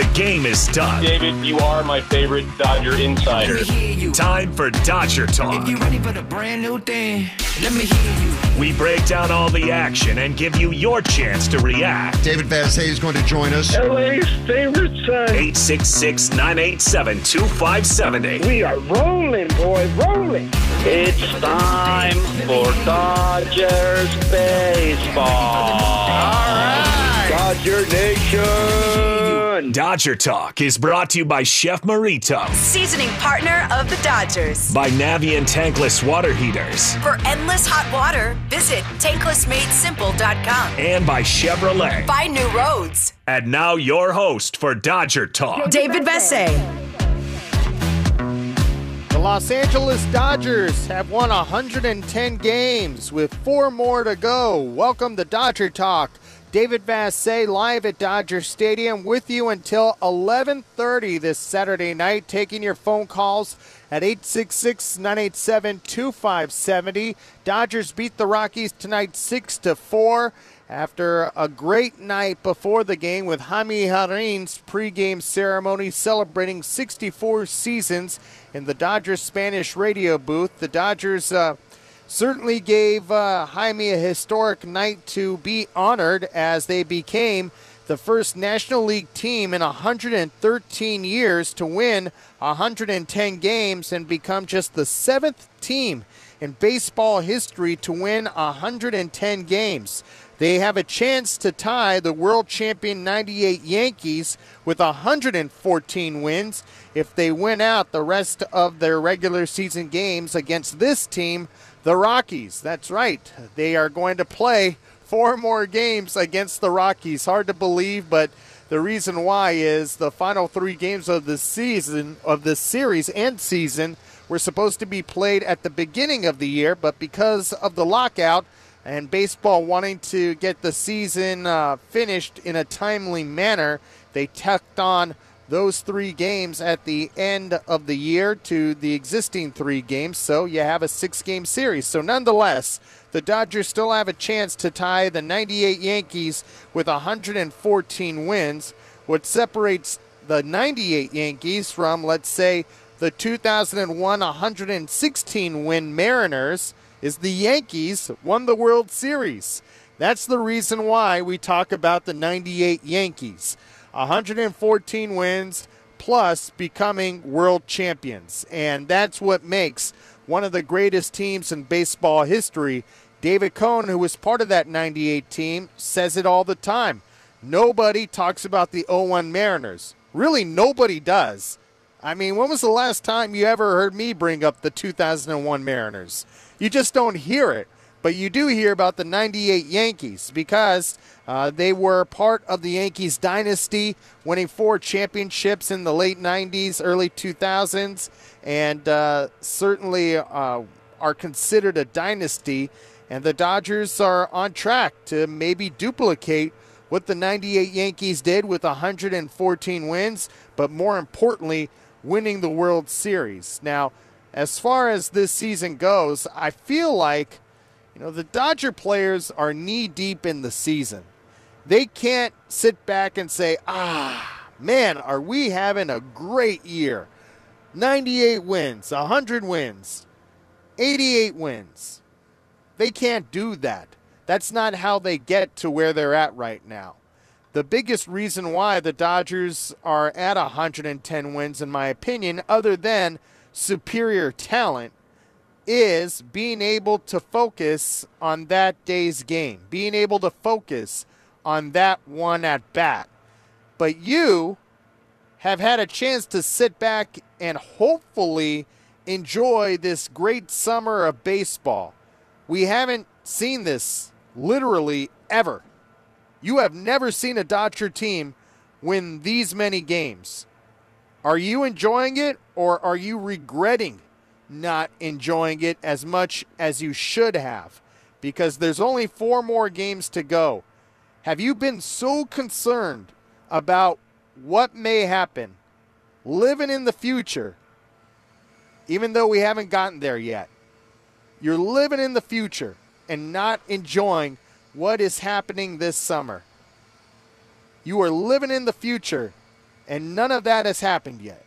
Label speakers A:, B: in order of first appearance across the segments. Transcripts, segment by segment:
A: The game is done.
B: David, you are my favorite Dodger insider.
A: Time for Dodger Talk.
C: If you ready for the brand new thing, let me hear you.
A: We break down all the action and give you your chance to react.
D: David Vassegh is going to join us.
E: LA's favorite son.
A: 866 987 2570.
E: We are rolling, boy, rolling.
F: It's time for Dodgers baseball.
E: All right. Dodger Nation.
A: Dodger Talk is brought to you by Chef Merito,
G: Seasoning partner of the Dodgers.
A: by Navien Tankless Water Heaters,
G: For endless hot water, visit tanklessmadesimple.com.
A: and by Chevrolet.
G: Find new roads.
A: And now your host for Dodger Talk.
G: David Vassegh.
H: The Los Angeles Dodgers have won 110 games with four more to go. Welcome to Dodger Talk. David Vassegh live at Dodger Stadium with you until 11:30 this Saturday night taking your phone calls at 866-987-2570. Dodgers beat the Rockies tonight 6 to 4 after a great night before the game with Jaime Jarrín's pregame ceremony celebrating 64 seasons in the Dodgers Spanish radio booth. The Dodgers uh, certainly gave uh, Jaime a historic night to be honored as they became the first National League team in 113 years to win 110 games and become just the seventh team in baseball history to win 110 games. They have a chance to tie the world champion 98 Yankees with 114 wins if they win out the rest of their regular season games against this team, the Rockies. That's right. They are going to play four more games against the Rockies. Hard to believe, but the reason why is the final three games of the season, of the series and season, were supposed to be played at the beginning of the year, but because of the lockout, and baseball wanting to get the season uh, finished in a timely manner, they tucked on those three games at the end of the year to the existing three games. So you have a six game series. So, nonetheless, the Dodgers still have a chance to tie the 98 Yankees with 114 wins. What separates the 98 Yankees from, let's say, the 2001 116 win Mariners is the Yankees won the World Series. That's the reason why we talk about the 98 Yankees. 114 wins plus becoming world champions. And that's what makes one of the greatest teams in baseball history. David Cone, who was part of that 98 team, says it all the time. Nobody talks about the 01 Mariners. Really, nobody does. I mean, when was the last time you ever heard me bring up the 2001 Mariners? You just don't hear it. But you do hear about the 98 Yankees because uh, they were part of the Yankees dynasty, winning four championships in the late 90s, early 2000s, and uh, certainly uh, are considered a dynasty. And the Dodgers are on track to maybe duplicate what the 98 Yankees did with 114 wins, but more importantly, winning the World Series. Now, as far as this season goes, I feel like you know the Dodger players are knee deep in the season. They can't sit back and say, "Ah, man, are we having a great year? 98 wins, 100 wins, 88 wins." They can't do that. That's not how they get to where they're at right now. The biggest reason why the Dodgers are at 110 wins, in my opinion, other than superior talent, is being able to focus on that day's game, being able to focus on that one at bat. But you have had a chance to sit back and hopefully enjoy this great summer of baseball. We haven't seen this literally ever. You have never seen a Dodger team win these many games. Are you enjoying it or are you regretting not enjoying it as much as you should have? Because there's only four more games to go. Have you been so concerned about what may happen, living in the future, even though we haven't gotten there yet? You're living in the future and not enjoying what is happening this summer. You are living in the future And none of that has happened yet.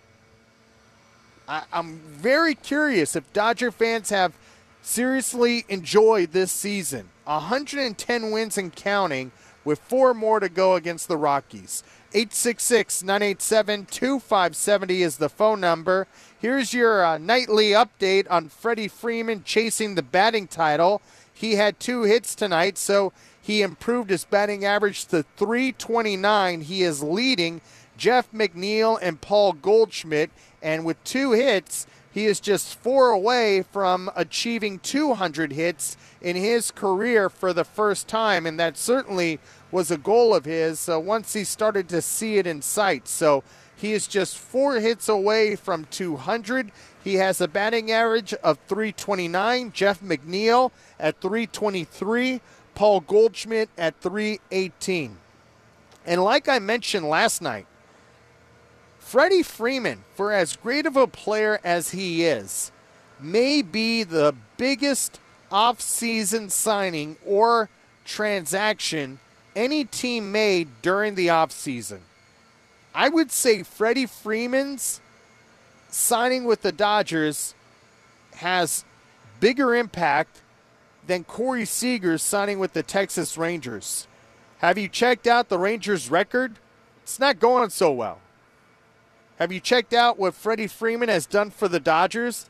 H: I, I'm very curious if Dodger fans have seriously enjoyed this season. 110 wins and counting, with four more to go against the Rockies. 866 987 2570 is the phone number. Here's your uh, nightly update on Freddie Freeman chasing the batting title. He had two hits tonight, so he improved his batting average to 329. He is leading Jeff McNeil and Paul Goldschmidt, and with two hits, he is just four away from achieving 200 hits in his career for the first time, and that certainly was a goal of his uh, once he started to see it in sight. So he is just four hits away from 200. He has a batting average of 329. Jeff McNeil at 323. Paul Goldschmidt at 318. And like I mentioned last night, Freddie Freeman, for as great of a player as he is, may be the biggest offseason signing or transaction any team made during the offseason. I would say Freddie Freeman's signing with the Dodgers has bigger impact than Corey Seager's signing with the Texas Rangers. Have you checked out the Rangers' record? It's not going so well. Have you checked out what Freddie Freeman has done for the Dodgers?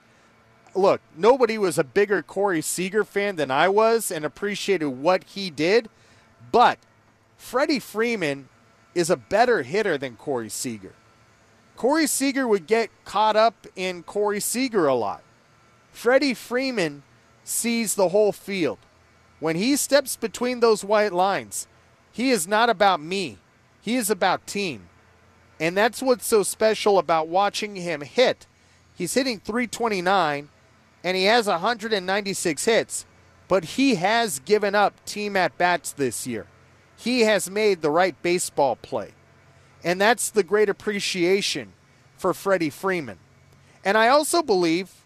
H: Look, nobody was a bigger Corey Seager fan than I was and appreciated what he did, but Freddie Freeman is a better hitter than Corey Seager. Corey Seager would get caught up in Corey Seager a lot. Freddie Freeman sees the whole field. When he steps between those white lines, he is not about me. He is about team. And that's what's so special about watching him hit. He's hitting 329 and he has 196 hits, but he has given up team at bats this year. He has made the right baseball play. And that's the great appreciation for Freddie Freeman. And I also believe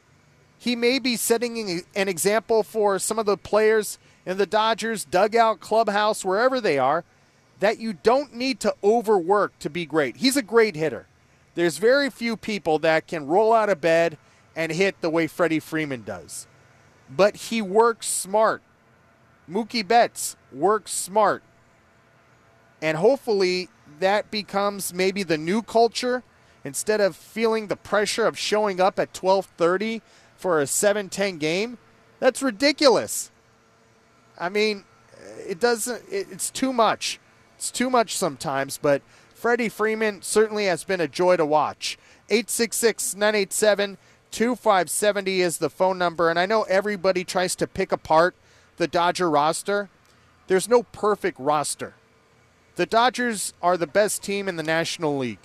H: he may be setting an example for some of the players in the Dodgers dugout, clubhouse, wherever they are, that you don't need to overwork to be great. He's a great hitter. There's very few people that can roll out of bed and hit the way Freddie Freeman does. But he works smart. Mookie Betts works smart. And hopefully that becomes maybe the new culture instead of feeling the pressure of showing up at 12:30 for a 7-10 game. That's ridiculous. I mean, it doesn't it's too much. It's too much sometimes, but Freddie Freeman certainly has been a joy to watch. 866 987 2570 is the phone number. And I know everybody tries to pick apart the Dodger roster. There's no perfect roster. The Dodgers are the best team in the National League.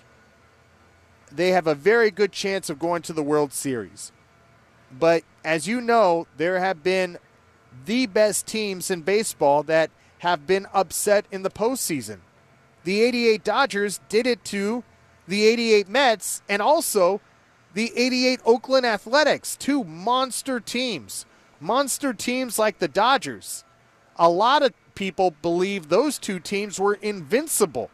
H: They have a very good chance of going to the World Series. But as you know, there have been the best teams in baseball that have been upset in the postseason. The 88 Dodgers did it to the 88 Mets and also the 88 Oakland Athletics, two monster teams. Monster teams like the Dodgers. A lot of people believe those two teams were invincible.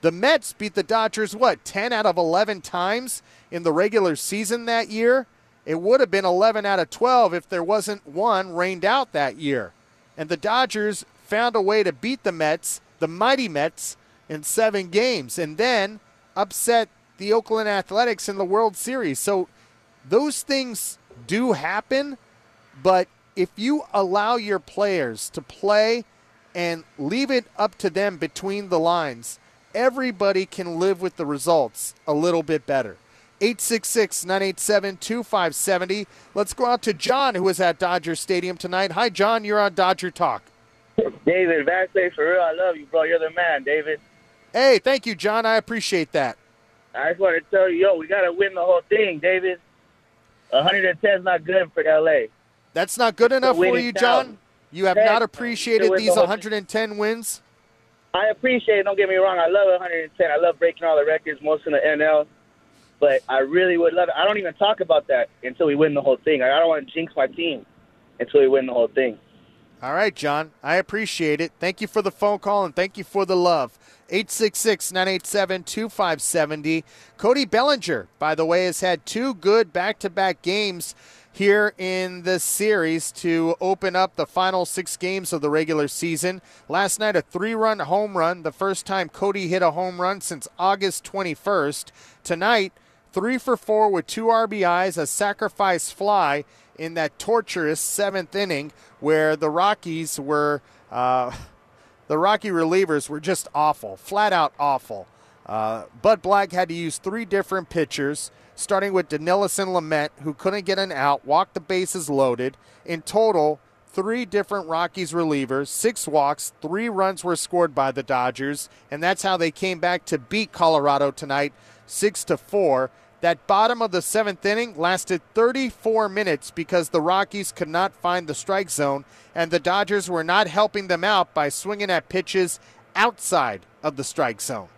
H: The Mets beat the Dodgers, what, 10 out of 11 times in the regular season that year? It would have been 11 out of 12 if there wasn't one rained out that year. And the Dodgers found a way to beat the Mets, the mighty Mets, in seven games, and then upset the Oakland Athletics in the World Series. So those things do happen, but if you allow your players to play and leave it up to them between the lines, everybody can live with the results a little bit better. 866 987 2570. Let's go out to John, who is at Dodger Stadium tonight. Hi, John. You're on Dodger Talk.
I: David, Vasquez, for real, I love you, bro. You're the man, David.
H: Hey, thank you, John. I appreciate that.
I: I just want to tell you, yo, we got to win the whole thing, David. 110 is not good for L.A.
H: That's not good enough for you, John? You have not appreciated these 110 wins?
I: I appreciate it. Don't get me wrong. I love 110. I love breaking all the records, most in the NL. But I really would love it. I don't even talk about that until we win the whole thing. I don't want to jinx my team until we win the whole thing.
H: All right, John. I appreciate it. Thank you for the phone call and thank you for the love. 866 987 2570. Cody Bellinger, by the way, has had two good back to back games here in this series to open up the final six games of the regular season. Last night, a three run home run, the first time Cody hit a home run since August 21st. Tonight, three for four with two RBIs, a sacrifice fly in that torturous seventh inning where the Rockies were. Uh, the Rocky relievers were just awful, flat out awful. Uh, Bud Black had to use three different pitchers, starting with Dinelson Lamet, who couldn't get an out, walked the bases loaded. In total, three different Rockies relievers, six walks, three runs were scored by the Dodgers, and that's how they came back to beat Colorado tonight, six to four. That bottom of the seventh inning lasted 34 minutes because the Rockies could not find the strike zone, and the Dodgers were not helping them out by swinging at pitches outside of the strike zone.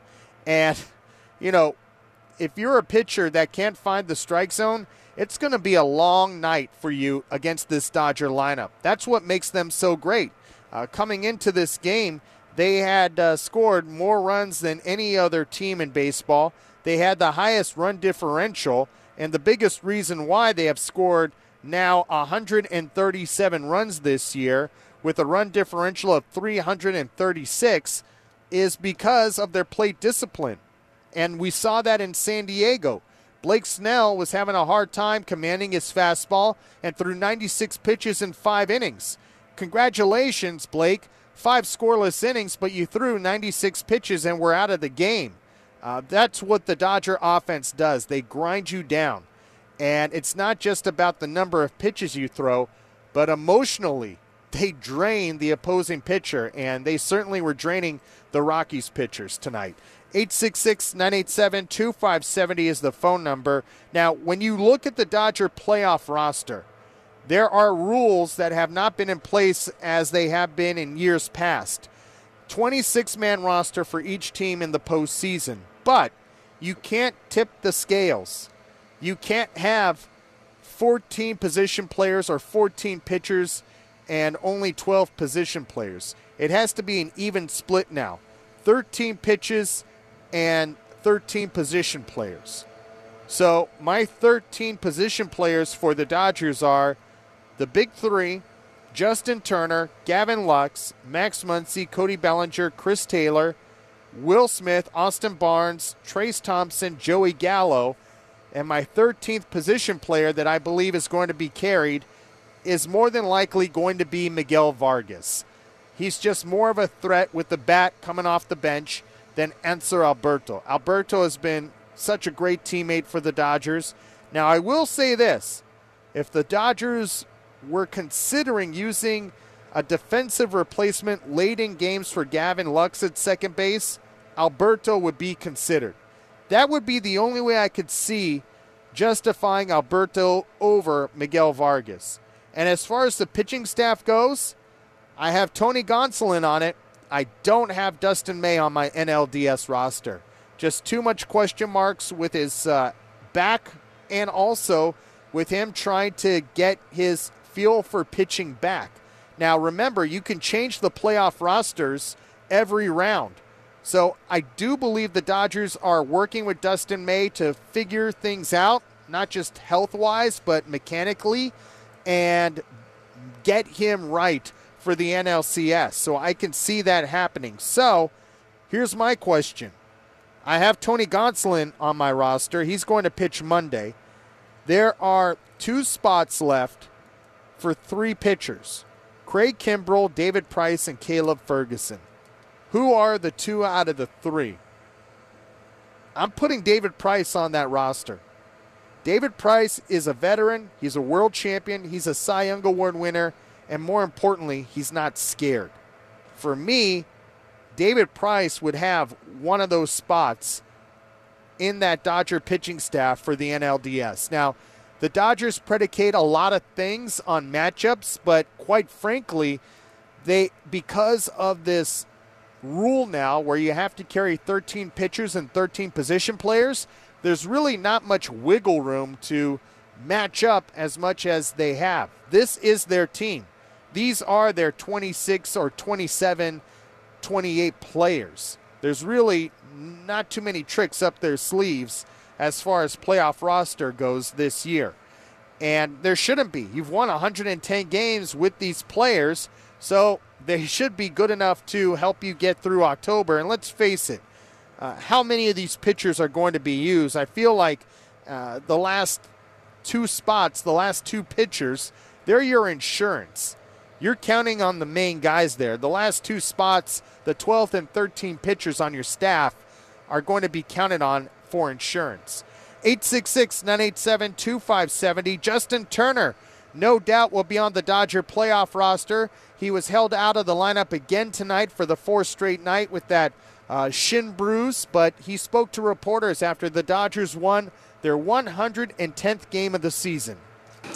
H: And, you know, if you're a pitcher that can't find the strike zone, it's going to be a long night for you against this Dodger lineup. That's what makes them so great. Uh, coming into this game, they had uh, scored more runs than any other team in baseball. They had the highest run differential, and the biggest reason why they have scored now 137 runs this year with a run differential of 336 is because of their plate discipline. And we saw that in San Diego. Blake Snell was having a hard time commanding his fastball and threw 96 pitches in five innings. Congratulations, Blake. Five scoreless innings, but you threw 96 pitches and were out of the game. Uh, that's what the Dodger offense does. They grind you down. And it's not just about the number of pitches you throw, but emotionally, they drain the opposing pitcher. And they certainly were draining the Rockies pitchers tonight. 866 987 2570 is the phone number. Now, when you look at the Dodger playoff roster, there are rules that have not been in place as they have been in years past. 26 man roster for each team in the postseason. But you can't tip the scales. You can't have 14 position players or 14 pitchers and only 12 position players. It has to be an even split now 13 pitches and 13 position players. So, my 13 position players for the Dodgers are the big three Justin Turner, Gavin Lux, Max Muncy, Cody Bellinger, Chris Taylor, Will Smith, Austin Barnes, Trayce Thompson, Joey Gallo. And my 13th position player that I believe is going to be carried is more than likely going to be Miguel Vargas. He's just more of a threat with the bat coming off the bench than Hanser Alberto. Alberto has been such a great teammate for the Dodgers. Now, I will say this if the Dodgers were considering using a defensive replacement late in games for Gavin Lux at second base, Alberto would be considered. That would be the only way I could see justifying Alberto over Miguel Vargas. And as far as the pitching staff goes, I have Tony Gonsolin on it. I don't have Dustin May on my NLDS roster. Just too much question marks with his uh, back and also with him trying to get his feel for pitching back. Now, remember, you can change the playoff rosters every round. So I do believe the Dodgers are working with Dustin May to figure things out, not just health wise, but mechanically, and get him right for the NLCS. So I can see that happening. So here's my question I have Tony Gonsolin on my roster. He's going to pitch Monday. There are two spots left for three pitchers Craig Kimbrel, David Price, and Caleb Ferguson. Who are the two out of the three? I'm putting David Price on that roster. David Price is a veteran. He's a world champion. He's a Cy Young Award winner. And more importantly, he's not scared. For me, David Price would have one of those spots in that Dodger pitching staff for the NLDS. Now, the Dodgers predicate a lot of things on matchups, but quite frankly, they because of this rule now where you have to carry 13 pitchers and 13 position players, there's really not much wiggle room to match up as much as they have. This is their team. these are their 26 or 27, 28 players. There's really not too many tricks up their sleeves as far as playoff roster goes this year. And there shouldn't be. You've won 110 games with these players, so they should be good enough to help you get through October. And let's face it, uh, how many of these pitchers are going to be used? I feel like uh, the last two spots, the last two pitchers, they're your insurance. You're counting on the main guys there. The last two spots, the 12th and 13 pitchers on your staff, are going to be counted on for insurance. 866 987 2570. Justin Turner, no doubt, will be on the Dodger playoff roster. He was held out of the lineup again tonight for the fourth straight night with that uh, shin bruise, but he spoke to reporters after the Dodgers won their 110th game of the season.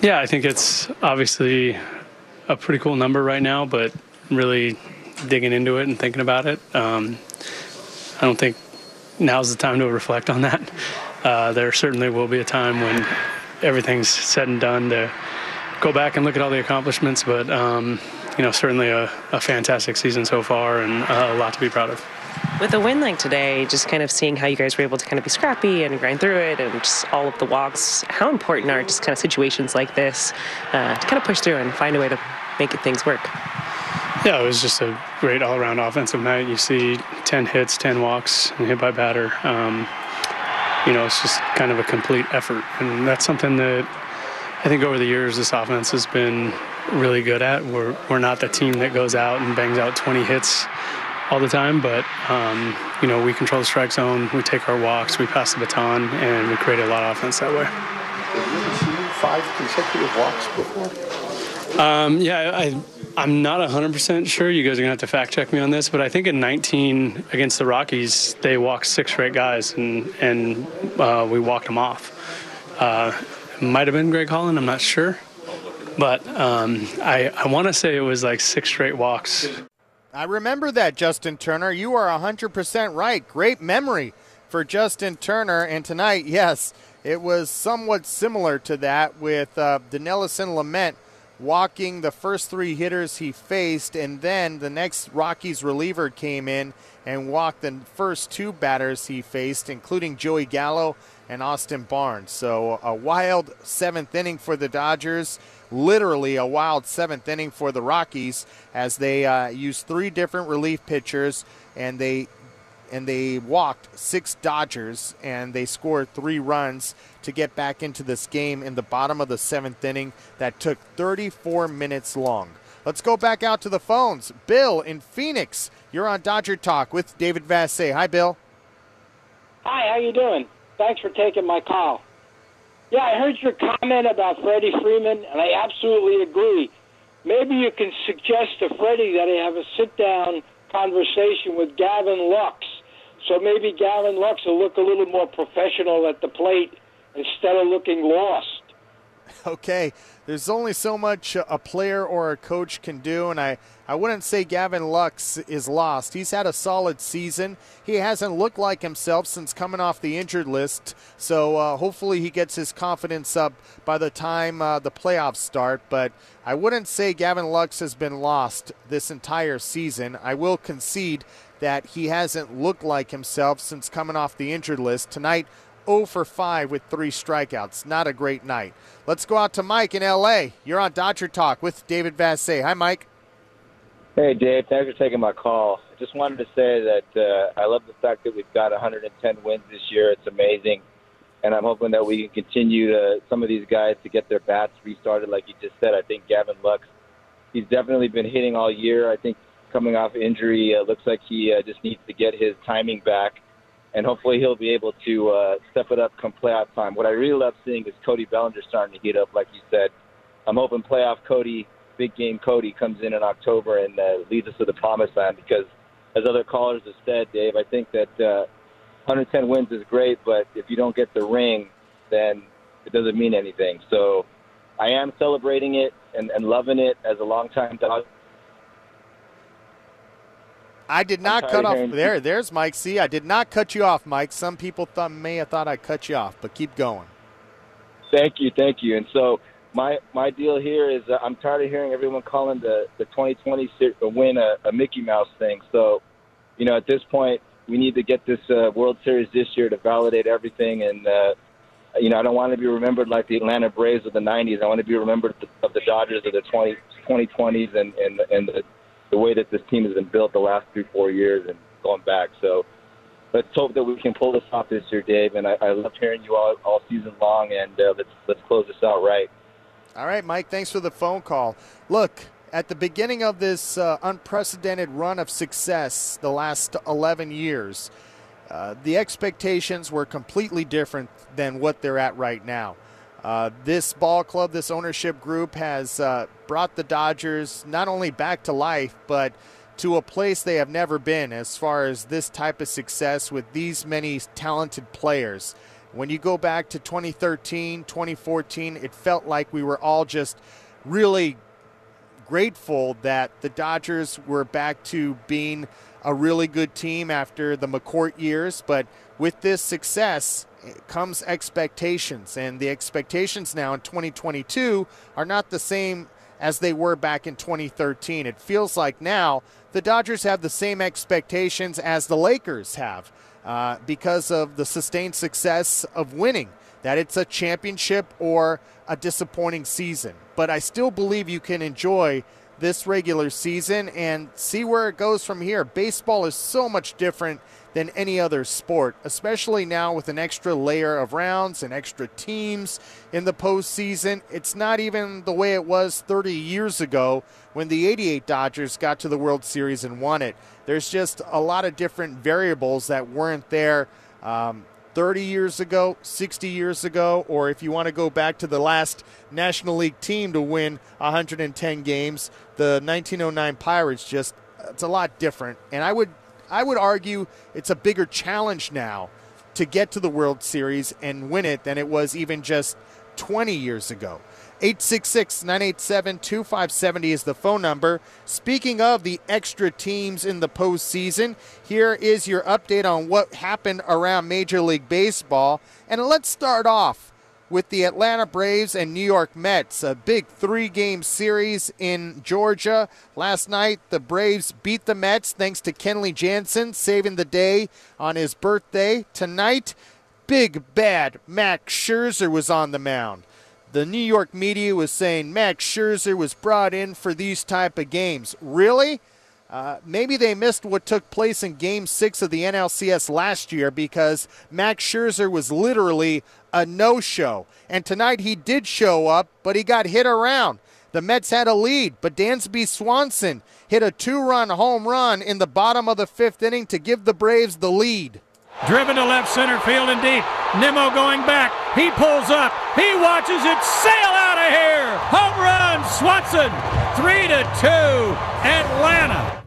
J: Yeah, I think it's obviously a pretty cool number right now, but really digging into it and thinking about it, um, I don't think now's the time to reflect on that. Uh, there certainly will be a time when everything's said and done to go back and look at all the accomplishments, but um, you know, certainly a, a, fantastic season so far and uh, a lot to be proud of.
K: With a win like today, just kind of seeing how you guys were able to kind of be scrappy and grind through it and just all of the walks, how important are just kind of situations like this uh, to kind of push through and find a way to make things work?
J: Yeah, it was just a great all around offensive night. You see 10 hits, 10 walks, and hit by batter. Um, you know, it's just kind of a complete effort. And that's something that I think over the years this offense has been really good at. We're, we're not the team that goes out and bangs out 20 hits all the time, but, um, you know, we control the strike zone, we take our walks, we pass the baton, and we create a lot of offense that way.
D: Have you ever seen five consecutive walks before?
J: Um, yeah, I I'm not 100% sure. You guys are going to have to fact check me on this, but I think in 19 against the Rockies, they walked six straight guys, and, and uh, we walked them off. Uh, might have been Greg Holland, I'm not sure. But um, I, I want to say it was like six straight walks.
H: I remember that, Justin Turner. You are 100% right. Great memory for Justin Turner. And tonight, yes, it was somewhat similar to that with uh, Dinelson Lamet walking the first three hitters he faced, and then the next Rockies reliever came in and walked the first two batters he faced, including Joey Gallo and Austin Barnes. So a wild seventh inning for the Dodgers, literally a wild seventh inning for the Rockies as they uh, used three different relief pitchers and they and they walked six Dodgers and they scored three runs to get back into this game in the bottom of the seventh inning that took 34 minutes long. Let's go back out to the phones. Bill in Phoenix, you're on Dodger Talk with David Vassegh. Hi, Bill.
L: Hi, how you doing? Thanks for taking my call. Yeah, I heard your comment about Freddie Freeman, and I absolutely agree. Maybe you can suggest to Freddie that he have a sit-down conversation with Gavin Lux so maybe Gavin Lux will look a little more professional at the plate instead of looking lost.
H: Okay, there's only so much a player or a coach can do, and I, I wouldn't say Gavin Lux is lost. He's had a solid season. He hasn't looked like himself since coming off the injured list, so uh, hopefully he gets his confidence up by the time uh, the playoffs start. But I wouldn't say Gavin Lux has been lost this entire season. I will concede that he hasn't looked like himself since coming off the injured list. Tonight, 0 for 5 with three strikeouts. Not a great night. Let's go out to Mike in LA. You're on Dodger Talk with David Vassegh. Hi, Mike.
M: Hey, Dave. Thanks for taking my call. I just wanted to say that uh, I love the fact that we've got 110 wins this year. It's amazing. And I'm hoping that we can continue to some of these guys to get their bats restarted, like you just said. I think Gavin Lux, he's definitely been hitting all year. I think coming off injury. Uh, looks like he uh, just needs to get his timing back, and hopefully he'll be able to uh, step it up come playoff time. What I really love seeing is Cody Bellinger starting to heat up, like you said. I'm hoping playoff Cody, big game Cody, comes in in October and uh, leads us to the promised land because, as other callers have said, Dave, I think that uh, 110 wins is great, but if you don't get the ring, then it doesn't mean anything. So I am celebrating it and, and loving it as a longtime dog
H: I did not cut off there. There's Mike. See, I did not cut you off, Mike. Some people thought may have thought I cut you off, but keep going.
M: Thank you, thank you. And so my my deal here is uh, I'm tired of hearing everyone calling the the 2020 uh, win a, a Mickey Mouse thing. So, you know, at this point, we need to get this uh, World Series this year to validate everything. And uh, you know, I don't want to be remembered like the Atlanta Braves of the 90s. I want to be remembered of the Dodgers of the 20 2020s and and and the the way that this team has been built the last three four years and going back. So. Let's hope that we can pull this off this year, Dave. And I, I loved hearing you all all season long. And uh, let's let's close this out right.
H: All right, Mike, thanks for the phone call. Look, at the beginning of this uh, unprecedented run of success, the last 11 years, uh, the expectations were completely different than what they're at right now. Uh, this ball club, this ownership group has uh, brought the Dodgers not only back to life, but to a place they have never been as far as this type of success with these many talented players. When you go back to 2013, 2014, it felt like we were all just really grateful that the Dodgers were back to being a really good team after the McCourt years. But with this success comes expectations, and the expectations now in 2022 are not the same as they were back in 2013. It feels like now the Dodgers have the same expectations as the Lakers have uh, because of the sustained success of winning, that it's a championship or a disappointing season. But I still believe you can enjoy this regular season and see where it goes from here. Baseball is so much different than any other sport, especially now with an extra layer of rounds and extra teams in the postseason. It's not even the way it was 30 years ago when the 88 Dodgers got to the World Series and won it. There's just a lot of different variables that weren't there. Um, 30 years ago, 60 years ago, or if you want to go back to the last National League team to win 110 games, the 1909 Pirates just it's a lot different. And I would I would argue it's a bigger challenge now to get to the World Series and win it than it was even just 20 years ago. 866 987 2570 is the phone number. Speaking of the extra teams in the postseason, here is your update on what happened around Major League Baseball. And let's start off with the Atlanta Braves and New York Mets. A big three game series in Georgia. Last night, the Braves beat the Mets thanks to Kenley Jansen saving the day on his birthday. Tonight, big bad Max Scherzer was on the mound. The New York media was saying Max Scherzer was brought in for these type of games. Really? Uh, maybe they missed what took place in Game 6 of the NLCS last year because Max Scherzer was literally a no show. And tonight he did show up, but he got hit around. The Mets had a lead, but Dansby Swanson hit a two run home run in the bottom of the fifth inning to give the Braves the lead.
N: Driven to left center field and deep. Nimmo going back. He pulls up. He watches it sail out of here. Home run, Swanson. Three to two, Atlanta.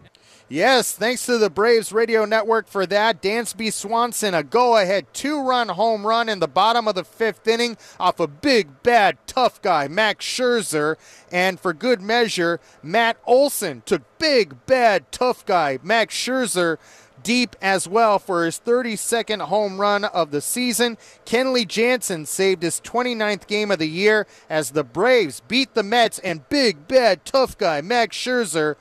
H: Yes, thanks to the Braves radio network for that. Dansby Swanson, a go ahead two run home run in the bottom of the fifth inning off a big, bad, tough guy, Max Scherzer. And for good measure, Matt Olson took big, bad, tough guy, Max Scherzer deep as well for his 32nd home run of the season. Kenley Jansen saved his 29th game of the year as the Braves beat the Mets and big, bad, tough guy Max Scherzer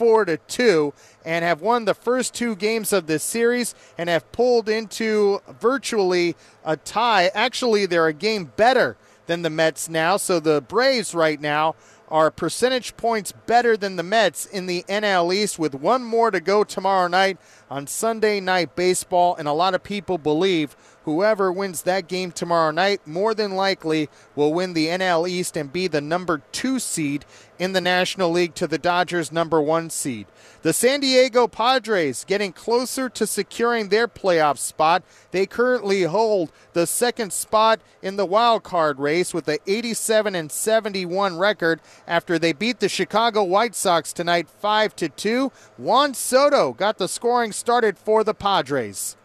H: 4 to 2 and have won the first two games of this series and have pulled into virtually a tie. Actually, they're a game better than the Mets now. So the Braves right now are percentage points better than the Mets in the NL East with one more to go tomorrow night on Sunday Night Baseball. And a lot of people believe whoever wins that game tomorrow night more than likely will win the NL East and be the number two seed in the National League to the Dodgers' number one seed. The San Diego Padres getting closer to securing their playoff spot. They currently hold the second spot in the wild card race with a 87 and 71 record after they beat the Chicago White Sox tonight 5 to 2. Juan Soto got the scoring started for the Padres.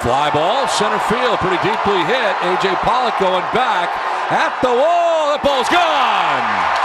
O: Fly ball, center field, pretty deeply hit. AJ Pollock going back at the wall. The ball's gone.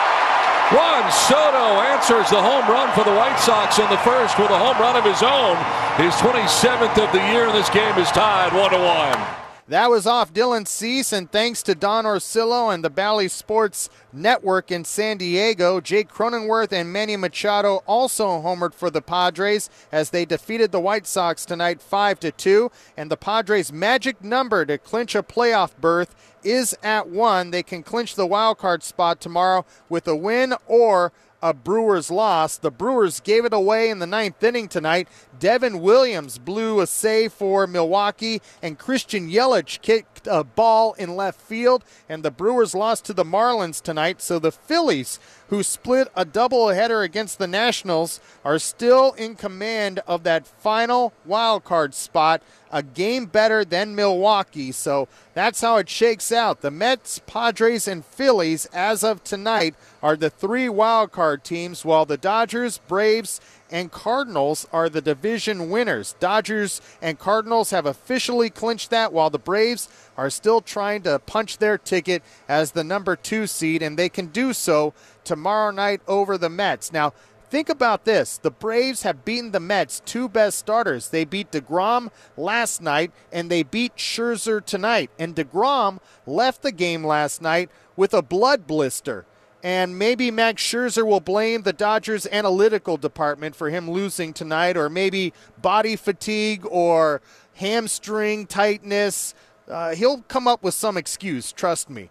O: Juan Soto answers the home run for the White Sox in the first with a home run of his own. His 27th of the year, this game is tied 1 to 1.
H: That was off Dylan Cease, and thanks to Don Orsillo and the Bally Sports Network in San Diego, Jake Cronenworth and Manny Machado also homered for the Padres as they defeated the White Sox tonight 5 to 2, and the Padres' magic number to clinch a playoff berth is at 1. They can clinch the wild card spot tomorrow with a win or a Brewers loss. The Brewers gave it away in the ninth inning tonight. Devin Williams blew a save for Milwaukee, and Christian Yelich kicked a ball in left field, and the Brewers lost to the Marlins tonight. So the Phillies, who split a doubleheader against the Nationals, are still in command of that final wild card spot a game better than Milwaukee. So that's how it shakes out. The Mets, Padres, and Phillies, as of tonight, are the three wild card teams, while the Dodgers, Braves, and Cardinals are the division winners. Dodgers and Cardinals have officially clinched that, while the Braves are still trying to punch their ticket as the number two seed, and they can do so tomorrow night over the Mets. Now, Think about this. The Braves have beaten the Mets' two best starters. They beat DeGrom last night and they beat Scherzer tonight. And DeGrom left the game last night with a blood blister. And maybe Max Scherzer will blame the Dodgers analytical department for him losing tonight, or maybe body fatigue or hamstring tightness. Uh, he'll come up with some excuse, trust me.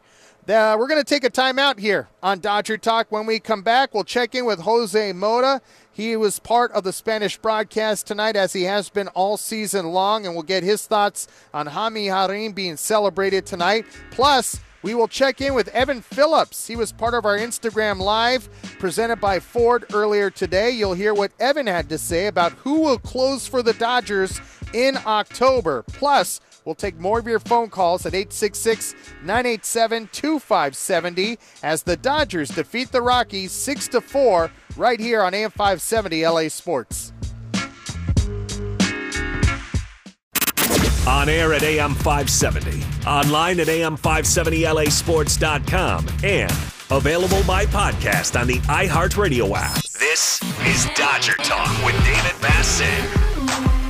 H: Uh, we're going to take a timeout here on Dodger Talk. When we come back, we'll check in with Jose Mota. He was part of the Spanish broadcast tonight, as he has been all season long, and we'll get his thoughts on Jaime Jarrín being celebrated tonight. Plus, we will check in with Evan Phillips. He was part of our Instagram Live presented by Ford earlier today. You'll hear what Evan had to say about who will close for the Dodgers in October. Plus, We'll take more of your phone calls at 866 987 2570 as the Dodgers defeat the Rockies 6 4 right here on AM 570 LA Sports.
A: On air at AM 570, online at AM570LASports.com, and available by podcast on the iHeartRadio app. This is Dodger Talk with David Vassegh.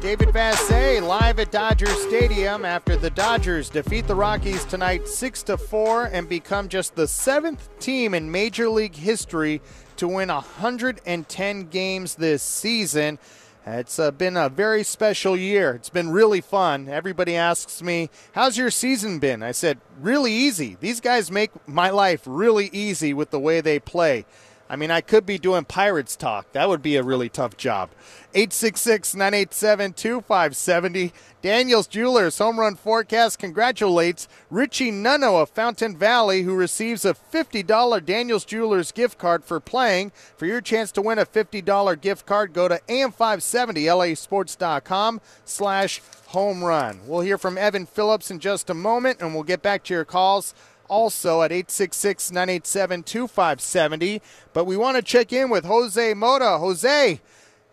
H: David Vassegh live at Dodger Stadium after the Dodgers defeat the Rockies tonight 6 to 4 and become just the seventh team in Major League history to win 110 games this season. It's uh, been a very special year. It's been really fun. Everybody asks me, How's your season been? I said, Really easy. These guys make my life really easy with the way they play. I mean, I could be doing Pirates talk. That would be a really tough job. 866 987 2570. Daniels Jewelers Home Run Forecast congratulates Richie Nunno of Fountain Valley, who receives a $50 Daniels Jewelers gift card for playing. For your chance to win a $50 gift card, go to am570lasports.com slash home run. We'll hear from Evan Phillips in just a moment, and we'll get back to your calls also at 866 987 2570. But we want to check in with Jose Mota. Jose,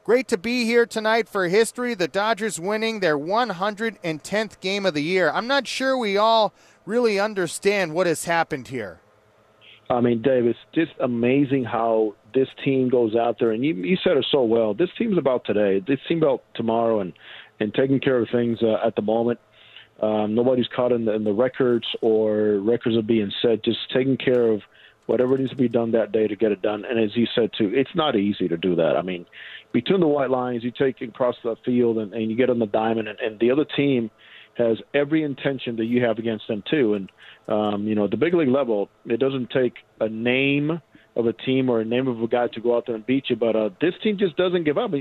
H: great to be here tonight for history. The Dodgers winning their 110th game of the year. I'm not sure we all really understand what has happened here.
P: I mean, Dave, it's just amazing how this team goes out there, and you, you said it so well. This team's about today. This team about tomorrow, and and taking care of things uh, at the moment. Um, nobody's caught in the, in the records or records are being set. Just taking care of whatever needs to be done that day to get it done. And as you said too, it's not easy to do that. I mean, between the white lines, you take across the field and, and you get on the diamond, and, and the other team has every intention that you have against them too. And um, you know, at the big league level, it doesn't take a name of a team or a name of a guy to go out there and beat you. But uh, this team just doesn't give up.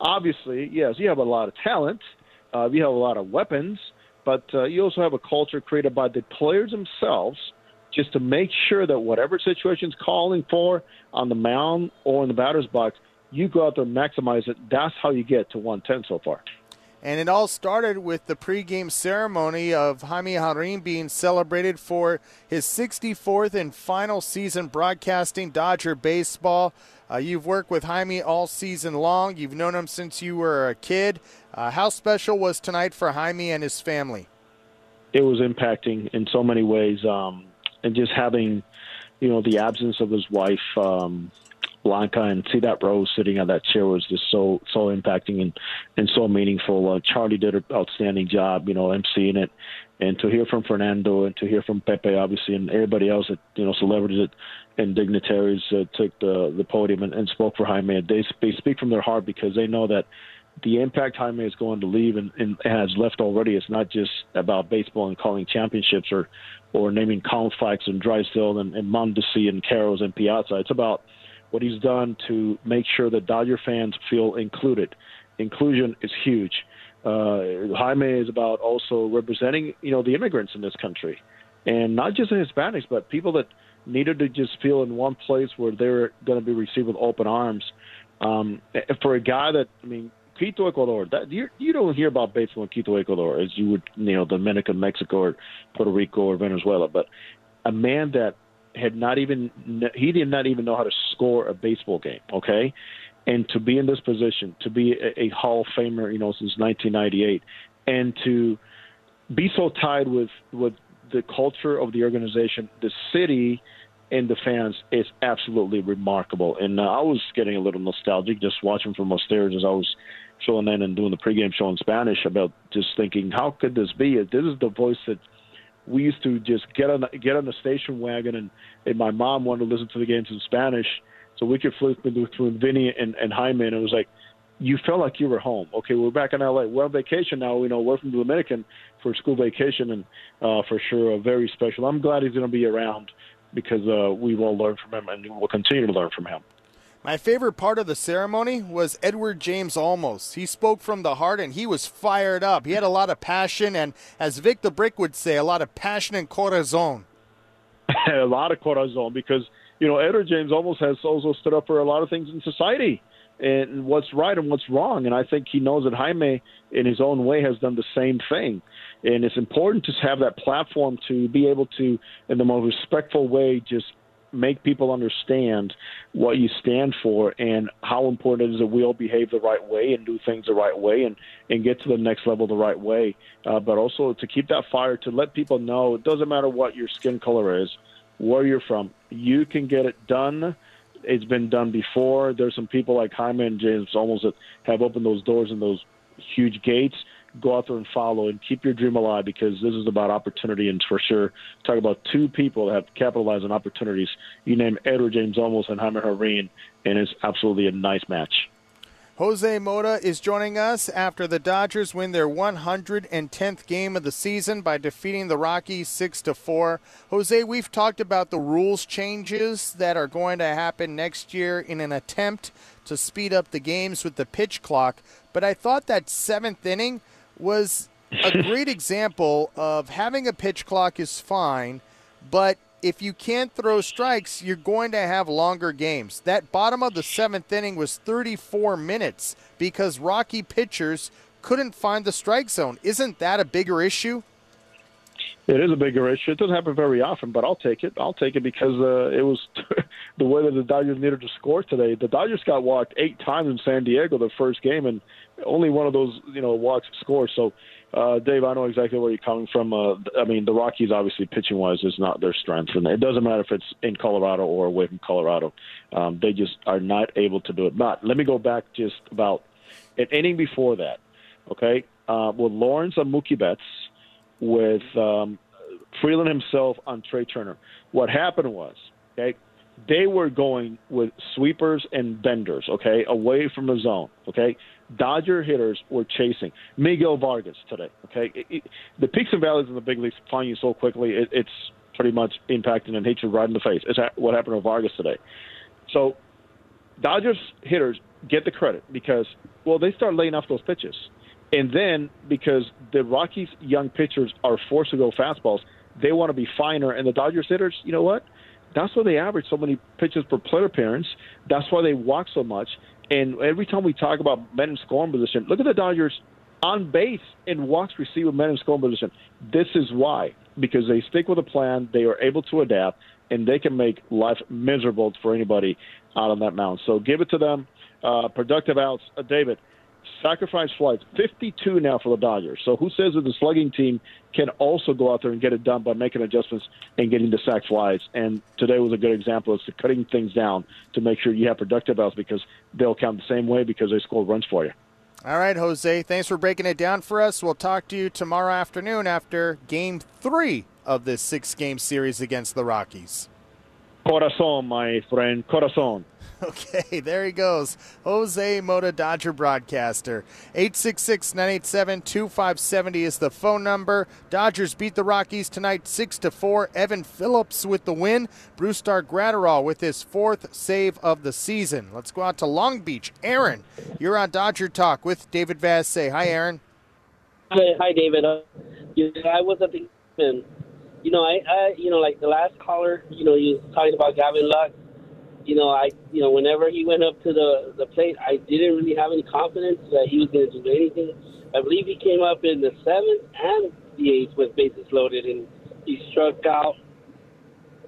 P: Obviously, yes, you have a lot of talent, uh, you have a lot of weapons but uh, you also have a culture created by the players themselves just to make sure that whatever situation's calling for on the mound or in the batter's box, you go out there and maximize it. That's how you get to 110 so far.
H: And it all started with the pregame ceremony of Jaime Jarrín being celebrated for his 64th and final season broadcasting Dodger baseball. Uh, you've worked with Jaime all season long. You've known him since you were a kid. Uh, how special was tonight for Jaime and his family?
P: It was impacting in so many ways, um, and just having, you know, the absence of his wife um, Blanca and see that Rose sitting on that chair was just so so impacting and and so meaningful. Uh, Charlie did an outstanding job, you know, emceeing it, and to hear from Fernando and to hear from Pepe, obviously, and everybody else that you know celebrities that, and dignitaries uh, took the the podium and, and spoke for Jaime. They they speak from their heart because they know that the impact Jaime is going to leave and, and has left already. It's not just about baseball and calling championships or or naming Koufax and Drysdale and, and Mondesi and Karros and Piazza. It's about what he's done to make sure that Dodger fans feel included. Inclusion is huge. Uh, Jaime is about also representing, you know, the immigrants in this country, and not just the Hispanics, but people that needed to just feel in one place where they're going to be received with open arms. Um, for a guy that, I mean, Quito, Ecuador. That you don't hear about baseball in Quito, Ecuador, as you would, you know, Dominican, Mexico, or Puerto Rico, or Venezuela. But a man that had not even he did not even know how to score a baseball game. Okay, and to be in this position, to be a, a Hall of Famer, you know, since 1998, and to be so tied with with the culture of the organization, the city, and the fans is absolutely remarkable. And uh, I was getting a little nostalgic just watching from upstairs as I was filling in and doing the pregame show in Spanish about just thinking, how could this be? This is the voice that we used to just get on the, get on the station wagon, and, and my mom wanted to listen to the games in Spanish, so we could flip between Vinny and, and Jaime, and it was like you felt like you were home. Okay, we're back in LA. We're on vacation now. We know we're from the Dominican for school vacation, and uh, for sure, uh, very special. I'm glad he's going to be around because uh, we will learn from him, and we'll continue to learn from him.
H: My favorite part of the ceremony was Edward James Olmos. He spoke from the heart and he was fired up. He had a lot of passion and, as Vic the Brick would say, a lot of passion and corazon.
P: a lot of corazon because, you know, Edward James Olmos has also stood up for a lot of things in society and what's right and what's wrong. And I think he knows that Jaime, in his own way, has done the same thing. And it's important to have that platform to be able to, in the most respectful way, just make people understand what you stand for and how important it is that we all behave the right way and do things the right way and, and get to the next level the right way. Uh, but also to keep that fire, to let people know it doesn't matter what your skin color is, where you're from, you can get it done. It's been done before. There's some people like Jaime and James Olmos that have opened those doors and those huge gates go out there and follow and keep your dream alive because this is about opportunity and for sure talk about two people that have capitalized on opportunities. You name Edward James Olmos and Jaime Jarrín, and it's absolutely a nice match.
H: Jose Mota is joining us after the Dodgers win their 110th game of the season by defeating the Rockies 6 to 4. Jose, we've talked about the rules changes that are going to happen next year in an attempt to speed up the games with the pitch clock, but I thought that 7th inning was a great example of having a pitch clock is fine, but if you can't throw strikes, you're going to have longer games. That bottom of the seventh inning was 34 minutes because Rocky pitchers couldn't find the strike zone. Isn't that a bigger issue?
P: It is a bigger issue. It doesn't happen very often, but I'll take it. I'll take it because uh, it was the way that the Dodgers needed to score today. The Dodgers got walked eight times in San Diego the first game, and only one of those you know walks scored. So, uh, Dave, I know exactly where you're coming from. Uh, I mean, the Rockies obviously pitching wise is not their strength, and it doesn't matter if it's in Colorado or away from Colorado. Um, they just are not able to do it. But let me go back just about an inning before that. Okay, uh, with Lawrence on Mookie Betts with um, Freeland himself on Trea Turner. What happened was, okay, they were going with sweepers and benders, okay, away from the zone, okay. Dodger hitters were chasing Miguel Vargas today, okay. It, it, the peaks and valleys in the big leagues find you so quickly. It, it's pretty much impacting and hit you right in the face. It's what happened to Vargas today. So, Dodgers hitters get the credit because well, they start laying off those pitches. And then because the Rockies' young pitchers are forced to go fastballs, they want to be finer. And the Dodgers hitters, you know what? That's why they average so many pitches per plate appearance. That's why they walk so much. And every time we talk about men in scoring position, look at the Dodgers on base and walks received with men in scoring position. This is why. Because they stick with a plan, they are able to adapt, and they can make life miserable for anybody out on that mound. So give it to them. Uh, productive outs. Uh, David, sacrifice flights, 52 now for the Dodgers. So who says that the slugging team can also go out there and get it done by making adjustments and getting the sack flies? And today was a good example as to cutting things down to make sure you have productive outs because they'll count the same way because they score runs for you.
H: All right, Jose. Thanks for breaking it down for us. We'll talk to you tomorrow afternoon after game three of this six game series against the Rockies.
P: Corazon, my friend. Corazon.
H: Okay, there he goes. Jose Mota, Dodger broadcaster. 866 987 2570 is the phone number. Dodgers beat the Rockies tonight 6 to 4. Evan Phillips with the win. Brusdar Graterol with his fourth save of the season. Let's go out to Long Beach. Aaron, you're on Dodger Talk with David Vassegh. Hi, Aaron.
Q: Hi, David. Uh, I was at the you know, I, I, you know, like the last caller, you know, he was talking about Gavin Lux. You know, I, you know, whenever he went up to the the plate, I didn't really have any confidence that he was going to do anything. I believe he came up in the seventh and the eighth with bases loaded, and he struck out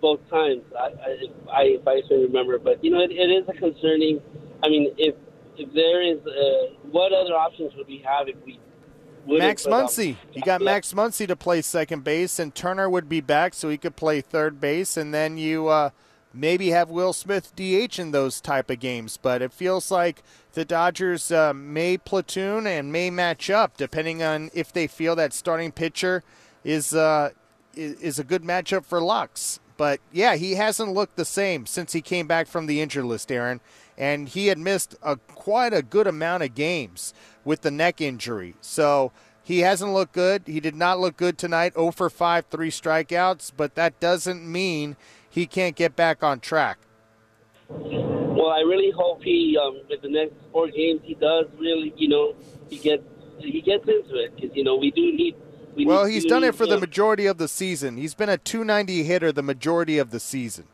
Q: both times. I, I, if I, if I remember, but you know, it, it is a concerning. I mean, if if there is, uh, what other options would we have if we
H: Max Muncy. You got Max Muncy to play second base, and Turner would be back, so he could play third base, and then you uh, maybe have Will Smith DH in those type of games. But it feels like the Dodgers uh, may platoon and may match up, depending on if they feel that starting pitcher is uh, is a good matchup for Lux. But yeah, he hasn't looked the same since he came back from the injured list, Aaron, and he had missed a quite a good amount of games with the neck injury. So he hasn't looked good. He did not look good tonight. 0 for 5, three strikeouts, but that doesn't mean he can't get back on track.
Q: Well, I really hope he, um, with the next four games, he does really, you know, he gets he gets into it because you know we do need. We
H: well,
Q: need,
H: he's done
Q: need,
H: it for the majority of the season. He's been a 290 hitter the majority of the season.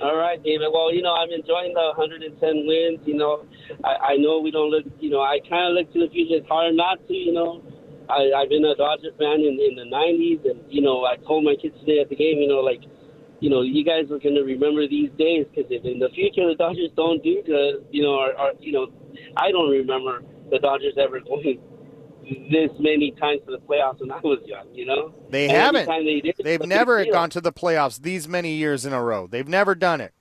Q: All right, David. Well, you know, I'm enjoying the 110 wins. You know, I, I know we don't look. You know, I kind of look to the future. It's hard not to. You know, I, I've been a Dodger fan in, in the 90s, and you know, I told my kids today at the game. You know, like, you know, you guys are going to remember these days because if in the future the Dodgers don't do good, you know, or you know, I don't remember the Dodgers ever going this many times to the playoffs when I was young. You know,
H: They
Q: And
H: haven't.
Q: they did,
H: They've never gone to the playoffs these many years in a row. They've never done it.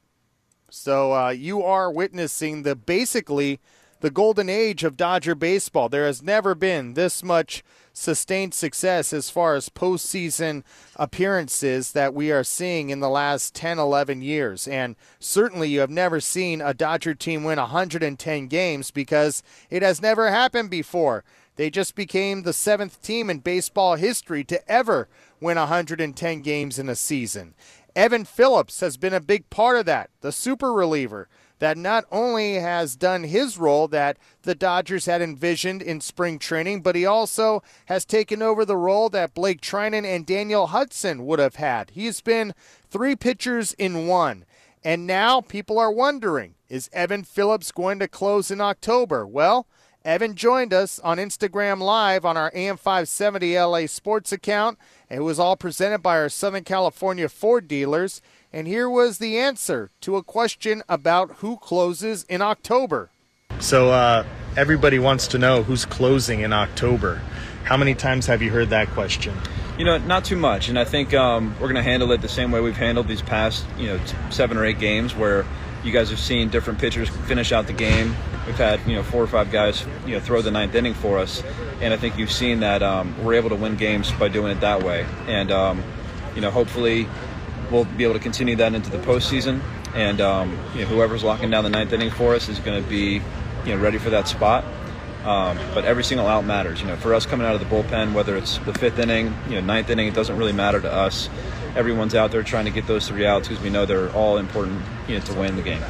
H: So uh, you are witnessing the basically the golden age of Dodger baseball. There has never been this much sustained success as far as postseason appearances that we are seeing in the last 10, 11 years. And certainly you have never seen a Dodger team win 110 games because it has never happened before. They just became the seventh team in baseball history to ever win 110 games in a season. Evan Phillips has been a big part of that, the super reliever that not only has done his role that the Dodgers had envisioned in spring training, but he also has taken over the role that Blake Treinen and Daniel Hudson would have had. He's been three pitchers in one. And now people are wondering is Evan Phillips going to close in October? Well, Evan joined us on Instagram Live on our AM 570 LA Sports account. It was all presented by our Southern California Ford dealers. And here was the answer to a question about who closes in October. So, uh, everybody wants to know who's closing in October. How many times have you heard that question?
R: You know, not too much, and I think um, we're going to handle it the same way we've handled these past, you know, t- seven or eight games, where you guys have seen different pitchers finish out the game. We've had, you know, four or five guys, you know, throw the ninth inning for us, and I think you've seen that um, we're able to win games by doing it that way. And um, you know, hopefully, we'll be able to continue that into the postseason. And um, you know, whoever's locking down the ninth inning for us is going to be, you know, ready for that spot. Um, but every single out matters. You know, for us coming out of the bullpen, whether it's the fifth inning, you know, ninth inning, it doesn't really matter to us. Everyone's out there trying to get those three outs because we know they're all important, you know, to win the game.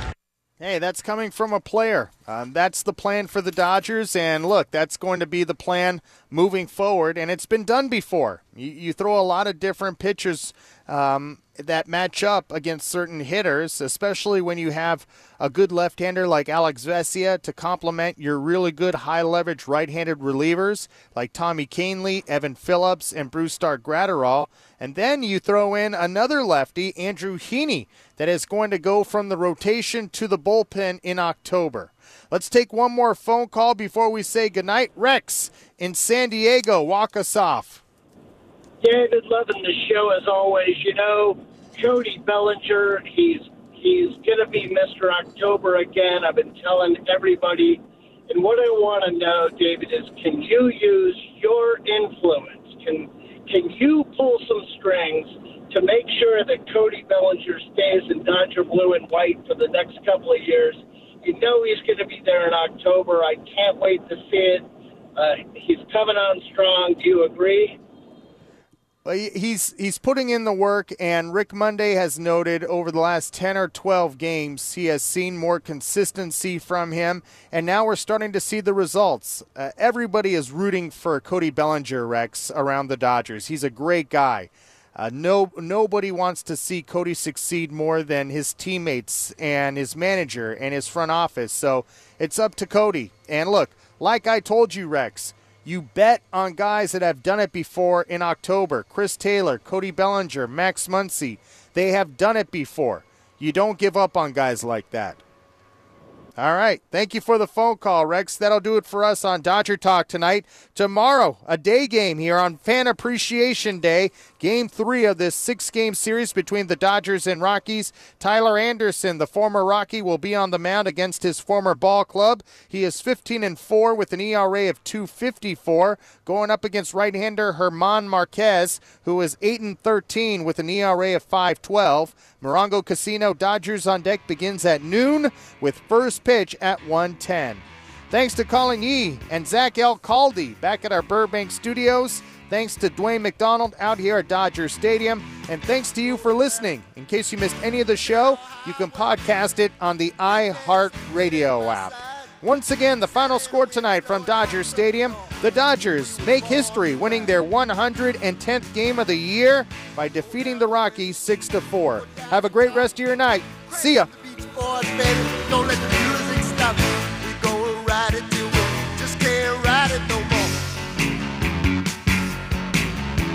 H: Hey, that's coming from a player. Um, that's the plan for the Dodgers, and look, that's going to be the plan moving forward. And it's been done before. You, you throw a lot of different pitchers um, that match up against certain hitters, especially when you have a good left-hander like Alex Vesia to complement your really good high-leverage right-handed relievers like Tommy Kahnle, Evan Phillips, and Brusdar Graterol. And then you throw in another lefty, Andrew Heaney, that is going to go from the rotation to the bullpen in October. Let's take one more phone call before we say goodnight. Rex in San Diego, walk us off.
S: David, loving the show as always. You know, Cody Bellinger, he's he's gonna be Mr. October again. I've been telling everybody. And what I want to know, David, is can you use your influence? Can can you pull some strings to make sure that Cody Bellinger stays in Dodger blue and white for the next couple of years? You know he's going to be there in October. I can't wait to see it. Uh, he's coming on strong. Do you agree?
H: He's he's putting in the work, and Rick Monday has noted over the last ten or twelve games he has seen more consistency from him, and now we're starting to see the results. Uh, everybody is rooting for Cody Bellinger, Rex, around the Dodgers. He's a great guy. Uh, no, nobody wants to see Cody succeed more than his teammates and his manager and his front office. So it's up to Cody. And look, like I told you, Rex you bet on guys that have done it before in October. Chris Taylor, Cody Bellinger, Max Muncy. They have done it before. You don't give up on guys like that. All right. Thank you for the phone call, Rex. That'll do it for us on Dodger Talk tonight. Tomorrow, a day game here on Fan Appreciation Day. Game three of this six game series between the Dodgers and Rockies. Tyler Anderson, the former Rocky, will be on the mound against his former ball club. He is 15 and 4 with an ERA of 254, going up against right hander Germán Márquez, who is 8 and 13 with an ERA of 512. Morongo Casino Dodgers on deck begins at noon with first pitch at 110. Thanks to Colin Yee and Zach L. Caldy back at our Burbank studios. Thanks to Dwayne McDonald out here at Dodger Stadium. And thanks to you for listening. In case you missed any of the show, you can podcast it on the iHeartRadio app. Once again, the final score tonight from Dodger Stadium. The Dodgers make history, winning their 110th game of the year by defeating the Rockies 6 4. Have a great rest of your night. See ya love.